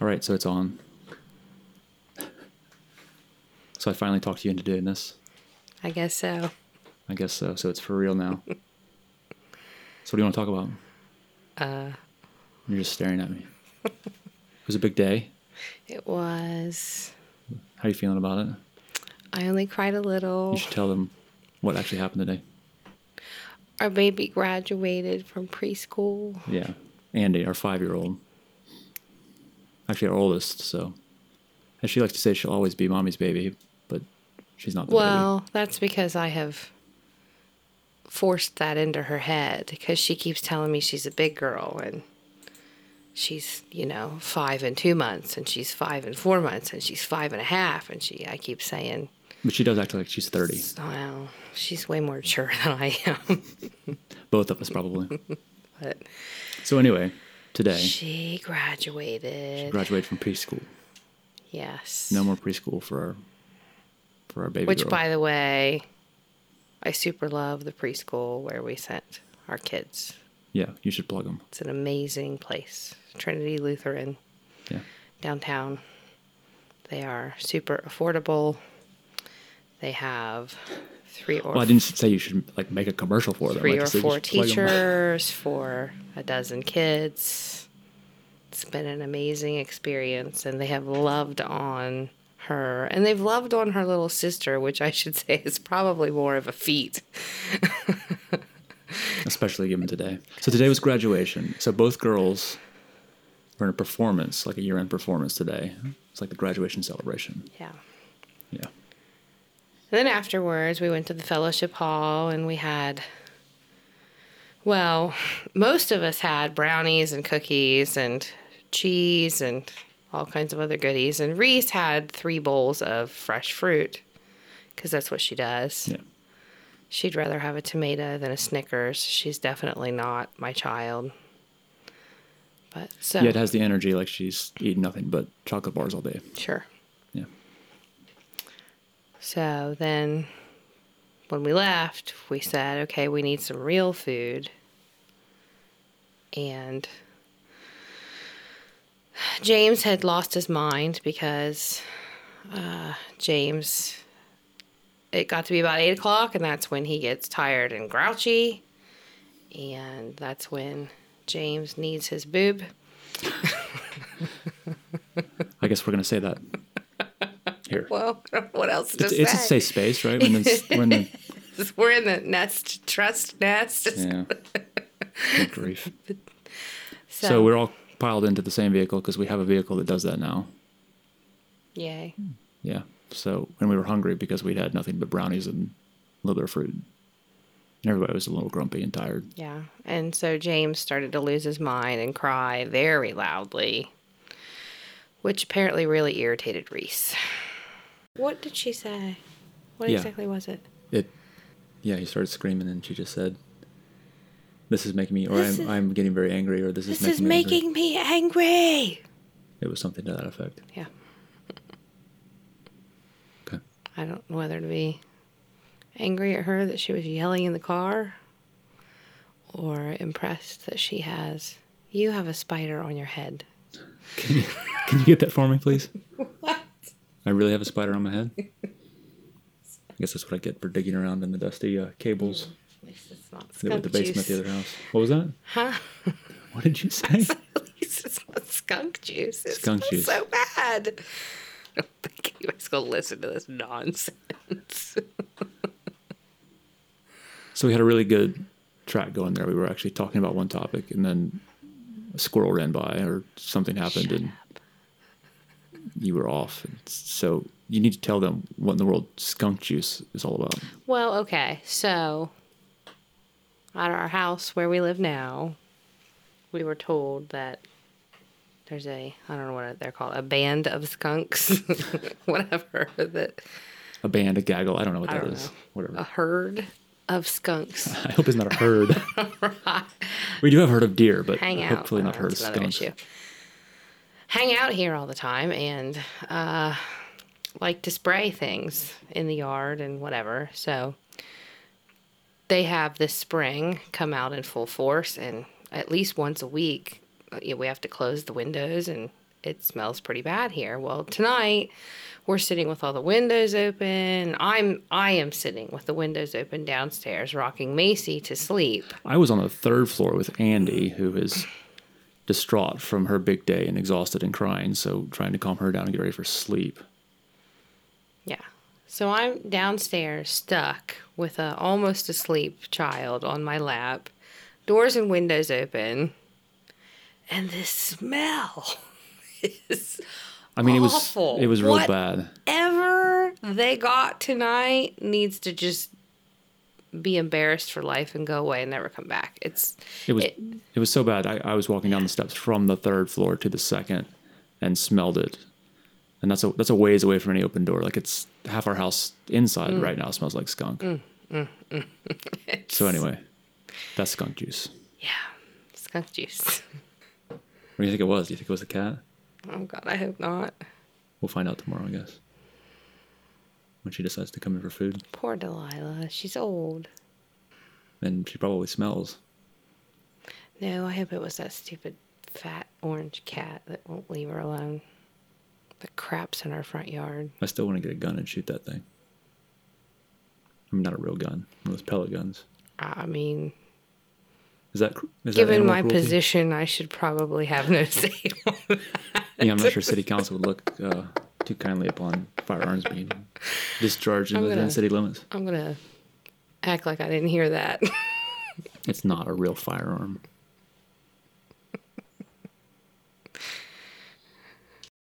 All right, so it's on. So I finally talked you into doing this. I guess so. I guess so. So it's for real now. so what do you want to talk about? Uh, You're just staring at me. it was a big day. it was. How are you feeling about it? I only cried a little. You should tell them what actually happened today. Our baby graduated from preschool. Yeah. Andy, our five year old. Actually, our oldest. So, as she likes to say, she'll always be mommy's baby, but she's not the Well, that's because I have forced that into her head because she keeps telling me she's a big girl and she's, you know, five and two months and she's five and four months and she's five and a half and she I keep saying. But she does act like she's 30. Well, she's way more mature than I am. Both of us, probably. but so, anyway, today, she graduated. graduate from preschool. yes. No more preschool for our for our baby Which, girl. by the way, I super love the preschool where we sent our kids. yeah, you should plug them. It's an amazing place. Trinity Lutheran Yeah. downtown. They are super affordable. They have three or Well, I didn't say you should like make a commercial for them. three Like or said, four should plug 'em. teachers for a dozen kids. It's been an amazing experience, and they have loved on her, and they've loved on her little sister, which I should say is probably more of a feat. especially given today. So today was graduation. So both girls were in a performance, like a year-end performance today. It's like the graduation celebration. Yeah. Yeah. And then afterwards, we went to the fellowship hall and we had, well, most of us had brownies and cookies and cheese and all kinds of other goodies. And Reese had three bowls of fresh fruit because that's what she does. Yeah. She'd rather have a tomato than a Snickers. She's definitely not my child. But so, Yeah, it has the energy like she's eating nothing but chocolate bars all day. sure. So then when we left, we said, okay, we need some real food. And James had lost his mind because uh, James, it got to be about eight o'clock, and that's when he gets tired and grouchy. And that's when James needs his boob. I guess we're gonna say that here. Well, I don't know what else to It's, say. it's a safe space, right? When it's, when the, We're in the nest trust nest. yeah. Good grief. So, we're all piled into the same vehicle because we have a vehicle that does that now. yay. Hmm. Yeah. So and we were hungry because we'd had nothing but brownies and a little bit of fruit. And everybody was a little grumpy and tired. Yeah. And so James started to lose his mind and cry very loudly, which apparently really irritated Reese. What did she say? What Yeah. exactly was it? It, yeah, he started screaming and she just said, "This is making me," or This "I'm is- I'm getting very angry," or "This is This is making me." angry." me angry. It was something to that effect. Yeah. Okay. I don't know whether to be angry at her that she was yelling in the car or impressed that she has, you have a spider on your head. Can you, can you get that for me, please? I really have a spider on my head. I guess that's what I get for digging around in the dusty uh, cables At least it's not the basement of juice. the other house. What was that? Huh? What did you say? At least it's not skunk juice. Skunk juice. so bad. I don't think anybody's gonna listen to this nonsense. So we had a really good track going there. We were actually talking about one topic, and then a squirrel ran by, or something happened, and you were off. And so you need to tell them what in the world skunk juice is all about. well, okay, so at our house where we live now, we were told that there's a I don't know what they're called a band of skunks, whatever that A band, a gaggle. I don't know what I that don't know. Whatever. a herd of skunks I hope it's not a herd. we do have herd of deer, but hang out. hopefully not Well, herd of skunks. issue. Hang out here all the time and uh, like to spray things in the yard and whatever. So they have this spring come out in full force, and at least once a week, uh, we have to close the windows and it smells pretty bad here. Well, tonight we're sitting with all the windows open. I'm I am sitting with the windows open downstairs, rocking Macy to sleep. I was on the third floor with Andy, who is distraught from her big day and exhausted and crying, so trying to calm her down and get ready for sleep. Yeah. So I'm downstairs stuck with a almost asleep child on my lap, doors and windows open, and this smell is I mean, Awful. it was it was real What? bad. whatever they got tonight needs to just be embarrassed for life and go away and never come back. It's It was It- it, was so bad. I, I was walking down the steps from the third floor to the second and smelled it. And that's a that's a ways away from any open door. Like it's half our house inside Mm. right now smells like skunk. Mm, mm, mm, so anyway, that's skunk juice. yeah, skunk juice. What do you think it was? Do you think it was a cat? Oh God, I hope not. We'll find out tomorrow, I guess. When she decides to come in for food. Poor Delilah. She's old. And she probably smells. No, I hope it was that stupid fat orange cat that won't leave her alone. The craps in our front yard. I still want to get a gun and shoot that thing. I mean, not a real gun, one of those pellet guns. I mean, Is that is that given my cruelty? position, I should probably have no say on that. Yeah, I'm not sure city council would look uh, too kindly upon firearms being discharged within gonna- city limits. I'm gonna act like I didn't hear that. It's not a real firearm.